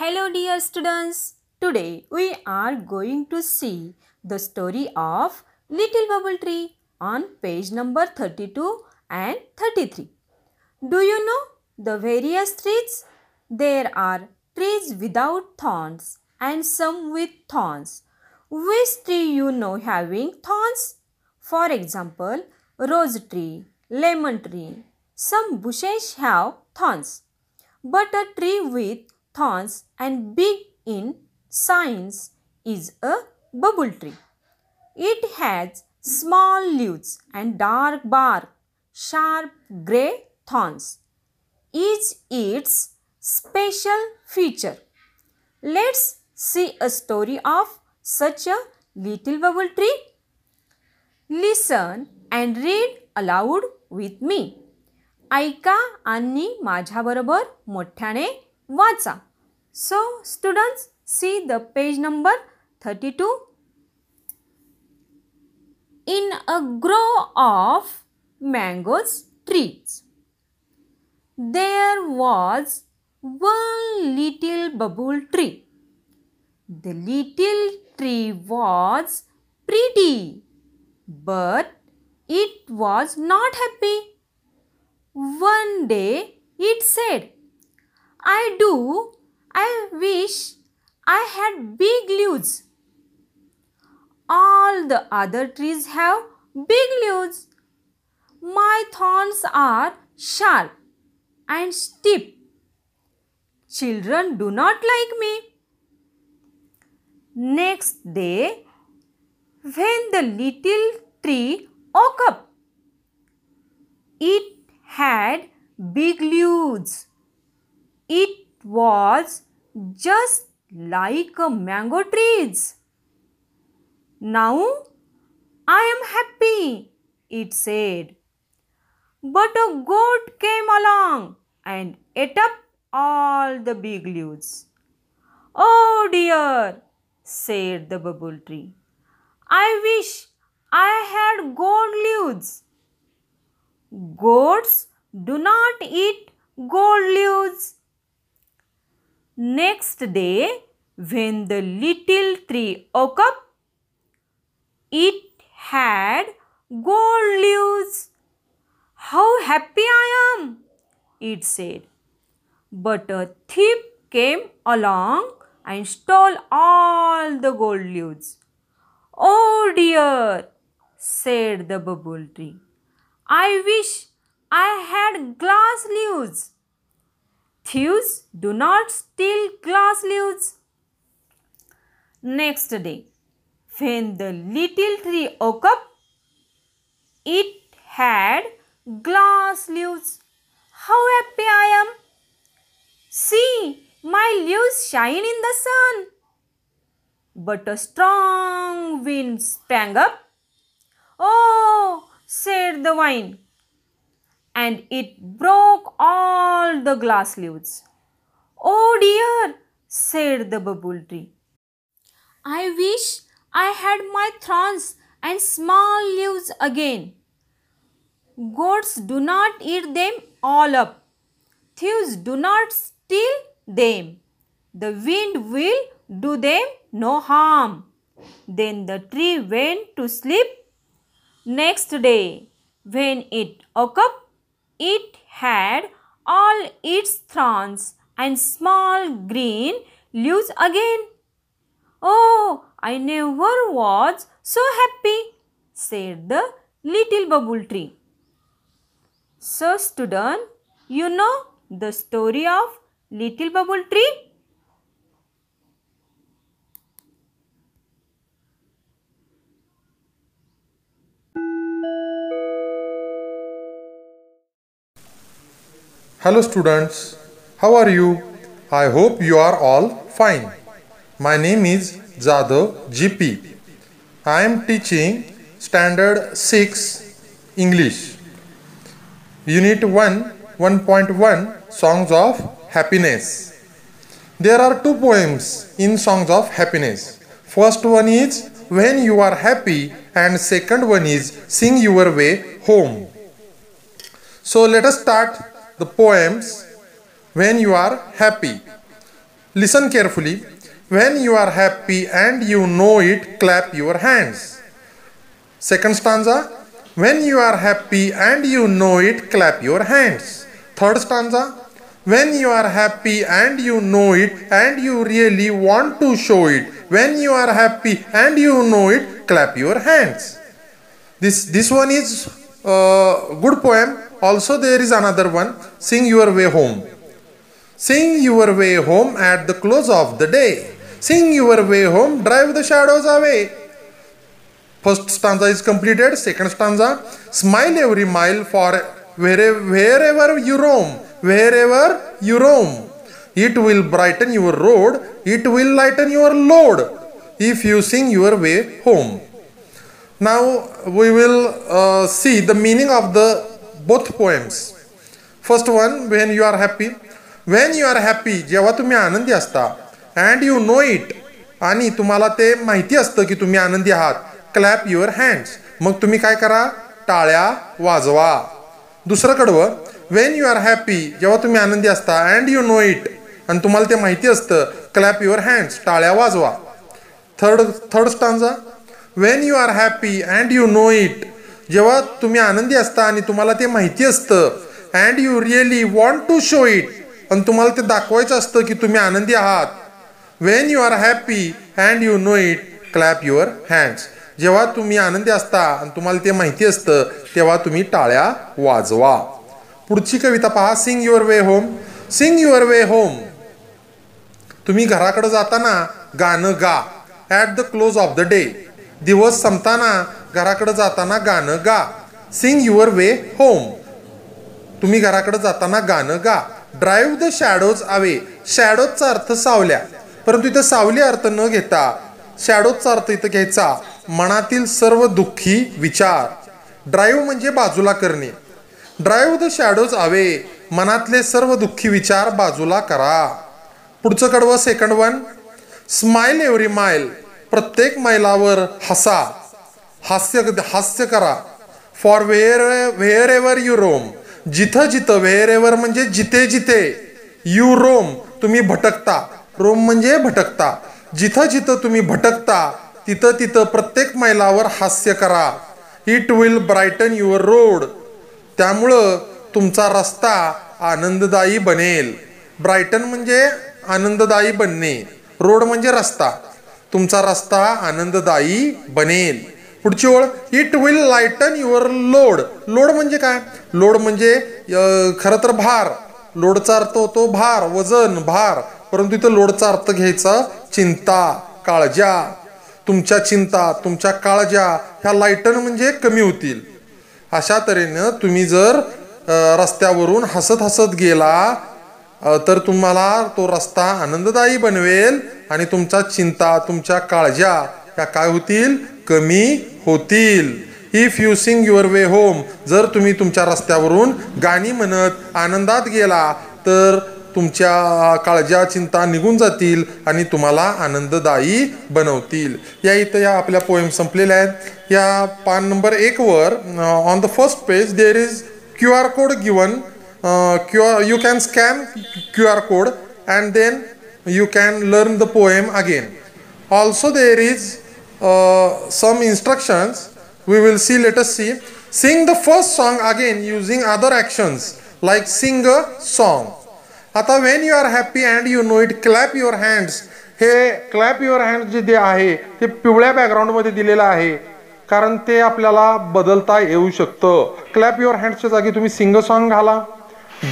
Hello dear students. Today we are going to see the story of Little Bubble Tree on page number 32 and 33. Do you know the various trees? There are trees without thorns and some with thorns. Which tree you know having thorns? For example, rose tree, lemon tree. Some bushes have thorns. But a tree with thorns and big in size is a bubble tree. It has small leaves and dark bark, sharp gray thorns. Is its special feature. Let's see a story of such a little bubble tree. Listen and read aloud with me. ऐका आणि माझ्याबरोबर मोठ्याने Vatsa. So, students, see the page number 32. In a grove of mangoes trees, there was one little bubble tree. The little tree was pretty, but it was not happy. One day it said, I do, I wish I had big leaves. All the other trees have big leaves. My thorns are sharp and steep. Children do not like me. Next day, when the little tree woke up, it had big leaves. It was just like a mango trees. Now I am happy, it said. But a goat came along and ate up all the big leaves. Oh dear, said the bubble tree. I wish I had gold leaves. Goats do not eat gold leaves. Next day, when the little tree woke up, it had gold leaves. How happy I am, it said. But a thief came along and stole all the gold leaves. Oh dear, said the bubble tree. I wish I had glass leaves. Thieves do not steal glass leaves. Next day, when the little tree woke up, it had glass leaves. How happy I am! See, my leaves shine in the sun. But a strong wind sprang up. Oh, said the vine, and it broke all the glass leaves. Oh dear, said the bubble tree. I wish I had my thorns and small leaves again. Goats do not eat them all up. Thieves do not steal them. The wind will do them no harm. Then the tree went to sleep. Next day, when it woke up, it had all its thorns and small green leaves again. Oh, I never was so happy, said the little bubble tree. So, student, you know the story of little bubble tree? Hello, students. How are you? I hope you are all fine. My name is Jadhav GP. I am teaching Standard 6 English. Unit 1 1.1 Songs of Happiness. There are two poems in Songs of Happiness. First one is When You Are Happy, and second one is Sing Your Way Home. So let us start the poems when you are happy. Listen carefully. When you are happy and you know it, clap your hands. Second stanza. When you are happy and you know it, clap your hands. Third stanza. When you are happy and you know it and you really want to show it. When you are happy and you know it, clap your hands. This, this one is a good poem. Also, there is another one Sing Your Way Home. Sing your way home at the close of the day. Sing your way home, drive the shadows away. First stanza is completed. Second stanza, smile every mile for wherever you roam. Wherever you roam, it will brighten your road. It will lighten your load. If you sing your way home. Now we will uh, see the meaning of the both poems. First one, when you are happy. When you are happy, जेव्हा तुम्ही आनंदी असता and you know it आणि तुम्हाला ते माहिती असतं की तुम्ही आनंदी आहात क्लॅप युअर हँड्स मग तुम्ही काय करा? टाळ्या वाजवा. दुसरं कडवं वेन यू आर हॅपी जेव्हा तुम्ही आनंदी असता अँड यू नो इट आणि तुम्हाला ते माहिती असतं क्लॅप युअर हँड्स टाळ्या वाजवा. Third third stanza when you are happy and you know it जेव्हा तुम्ही आनंदी असता आणि तुम्हाला ते माहिती असतं and you really want to show it आणि तुम्हाला ते दाखवायचं असतं की तुम्ही आनंदी आहात. When you are happy and you know it clap your hands जेव्हा तुम्ही आनंदी असता आणि तुम्हाला ते माहिती असतं तेव्हा तुम्ही टाळ्या वाजवा. पुढची कविता पहा sing your way home sing your way home तुम्ही घराकडे जाताना गाणं गा. At the close of the day दिवस संपताना घराकडे जाताना गाणं गा. सिंग युअर वे होम तुम्ही घराकडे जाताना गाणं गा. ड्राईव्ह द शॅडोज अवे शॅडोजचा अर्थ सावल्या. परंतु इथं सावली अर्थ न घेता शॅडोजचा अर्थ इथं घ्यायचा. मनातील सर्व दुःखी विचार. ड्राईव्ह म्हणजे बाजूला करणे. ड्राईव्ह द शॅडोज अवे मनातले सर्व दुःखी विचार बाजूला करा. पुढचं कडवं second one smile every mile प्रत्येक मैलावर हसा हास्य हास्य करा. For where wherever you roam जिथं जिथं व्हेअर एव्हर म्हणजे जिथे जिथे यू रोम तुम्ही भटकता. रोम म्हणजे भटकता. जिथं जिथं तुम्ही भटकता तिथं तिथं प्रत्येक मैलावर हास्य करा. It will brighten your road त्यामुळं तुमचा रस्ता आनंददायी बनेल. ब्रायटन म्हणजे आनंददायी बनणे. रोड म्हणजे रस्ता. तुमचा रस्ता आनंददायी बनेल. पुढची ओळ it will lighten your load load म्हणजे काय? लोड म्हणजे खरं तर भार. लोडचा अर्थ होतो भार वजन भार. परंतु इथं लोडचा अर्थ घ्यायचा चिंता काळज्या तुमच्या चिंता तुमच्या काळज्या ह्या लायटन म्हणजे कमी होतील. अशा तऱ्हेनं तुम्ही जर रस्त्यावरून हसत हसत गेला तर तुम्हाला तो रस्ता आनंददायी बनवेल. आणि तुमच्या चिंता तुमच्या काळज्या ह्या काय होतील? कमी होतील. If you sing your way home जर तुम्ही तुमच्या रस्त्यावरून गाणी म्हणत आनंदात गेला तर तुमच्या काळज्या चिंता निघून जातील आणि तुम्हाला आनंददायी बनवतील. या इथं या आपल्या पोएम संपलेल्या आहेत. या पान नंबर एकवर on the first page there is Q R code given Q R you can scan Q R code and then you can learn the poem again also there is some instructions. We will see let us see. Sing the first song again using other actions like sing a song. आता when you are happy and you know it clap your hands हे clap your hand जे आहे ते पिवळ्या बॅकग्राऊंडमध्ये दिलेलं आहे. कारण ते आपल्याला बदलता येऊ शकतं. क्लॅप युअर हँड्सच्या जागी तुम्ही सिंग सॉन्ग घाला.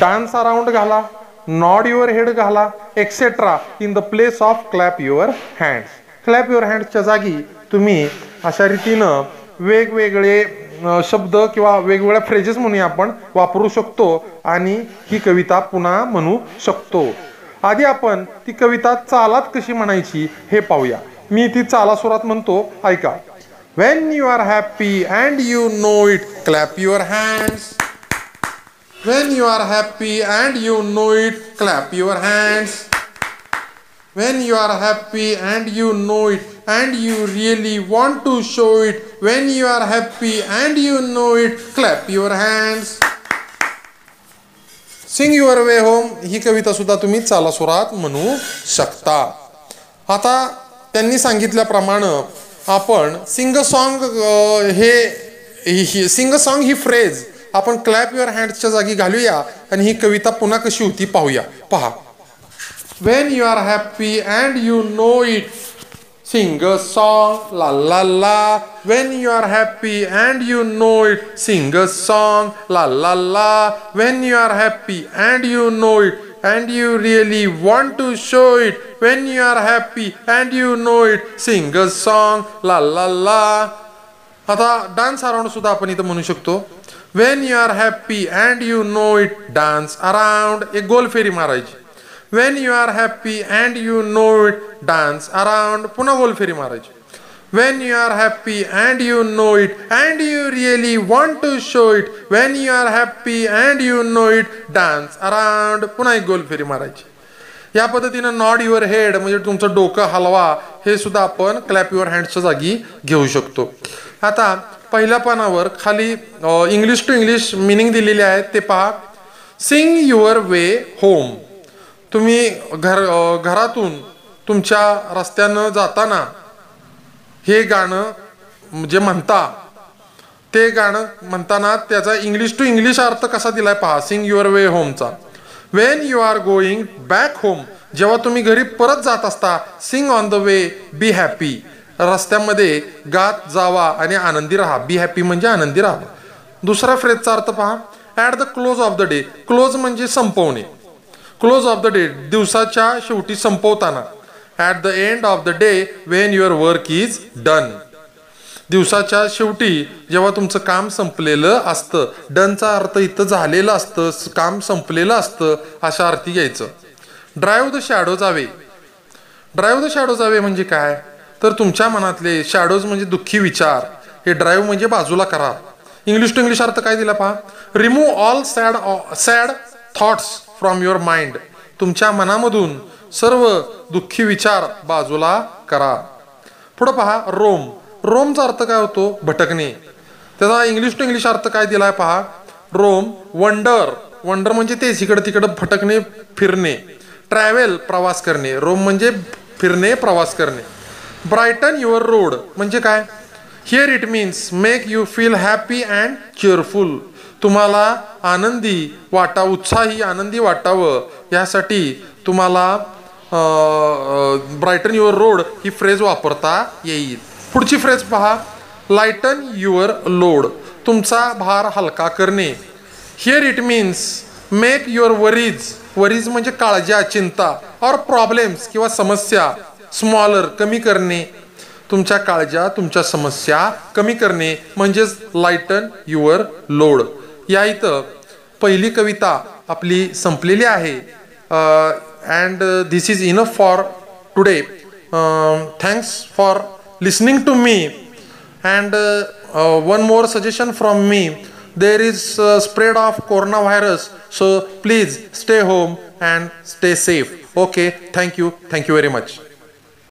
डान्स अराउंड घाला. नॉड युअर हेड घाला etcetera in the place of clap your hands clap your हँड्सच्या जागी तुम्ही अशा रीतीनं वेगवेगळे शब्द किंवा वेगवेगळ्या फ्रेजेस म्हणून आपण वापरू शकतो आणि ही कविता पुन्हा म्हणू शकतो. आधी आपण ती कविता चालात कशी म्हणायची हे पाहूया. मी ती चाला सुरात म्हणतो ऐका. When you are happy and you know it clap your hands When you are happy and you know it, clap your hands. When you are happy and you know it, and you really want to show it, when you are happy and you know it, clap your hands. Sing your way home ही कविता सुद्धा तुम्ही चालासुरात म्हणू शकता आता त्यांनी सांगितल्याप्रमाणे आपण sing song हे सिंग सॉन्ग ही फ्रेज आपण क्लॅप युअर हँडच्या जागी घालूया आणि ही कविता पुन्हा कशी होती पाहूया. पहा. When you are happy and you know it sing a song la la la when you are happy and you know it sing a song la la la when you are happy and you know it and you really want to show it when you are happy and you know it sing a song la la la आता dance around सुद्धा आपण इथं म्हणू शकतो. When you are happy and you know it dance around एक गोल फेरी मारायची. When you are happy and you know it dance around पुन्हा गोल फेरी मारायची. When you are happy and you know it and you really want to show it when you are happy and you know it dance around पुन्हा एक गोल फेरी मारायची. या पद्धतीनं नॉड युअर हेड म्हणजे तुमचं डोकं हलवा हे सुद्धा आपण क्लॅप युअर हँडच्या जागी घेऊ शकतो. आता पहिल्या पानावर खाली इंग्लिश टू इंग्लिश मिनिंग दिलेली आहे ते पहा. सिंग युअर वे होम तुम्ही घर घरातून तुमच्या रस्त्यानं जाताना हे गाणं जे म्हणता ते गाणं म्हणताना त्याचा इंग्लिश टू इंग्लिश अर्थ कसा दिलाय पहा. Sing your way होमचा when you are going back home जेव्हा तुम्ही घरी परत जात असता sing on the way be happy रस्त्यामध्ये गात जावा आणि आनंदी राहा. बी हॅपी म्हणजे आनंदी राहा. दुसरा फ्रेजचा अर्थ पहा. At the close of the day close म्हणजे संपवणे. क्लोज ऑफ द डे दिवसाच्या शेवटी संपवताना. At the end of the day when your work is done दिवसाच्या शेवटी जेव्हा तुमचं काम संपलेलं असतं डनचा अर्थ इथं झालेलं असतं काम संपलेलं असतं अशा अर्थी घ्यायचं. ड्राईव्ह द शॅडो जावे ड्राईव्ह द शॅडो जावे म्हणजे काय? तर तुमच्या मनातले शॅडोज म्हणजे दुःखी विचार हे ड्राईव्ह म्हणजे बाजूला करा. इंग्लिश टू इंग्लिश अर्थ काय दिला पहा? Remove all sad sad thoughts from your mind तुमच्या मनामधून सर्व दुःखी विचार बाजूला करा. पुढं पहा रोम रोमचा अर्थ काय होतो? भटकणे. त्याचा इंग्लिश टू इंग्लिश अर्थ काय दिलाय पहा? रोम वंडर वंडर म्हणजे तेच इकडं तिकडं भटकणे फिरणे. ट्रॅव्हल प्रवास करणे. रोम म्हणजे फिरणे प्रवास करणे. ब्रायटन युअर रोड म्हणजे काय? Here it means make you feel happy and cheerful तुम्हाला आनंदी वाटा उत्साही आनंदी वाटावं. यासाठी तुम्हाला ब्रायटन युअर रोड ही फ्रेज वापरता येईल. पुढची फ्रेज पहा. लायटन युअर लोड तुमचा भार हलका करणे. Here it means make your worries worries म्हणजे काळज्या चिंता और प्रॉब्लेम्स किंवा समस्या. स्मॉलर कमी करणे तुमच्या काळजा तुमच्या समस्या कमी करणे म्हणजेच लाईटन युअर लोड या इथं पहिली कविता आपली संपलेली आहे. And this is enough for today thanks for listening to me and one more suggestion from me there is spread of corona virus so please stay home and stay safe okay thank you thank you very much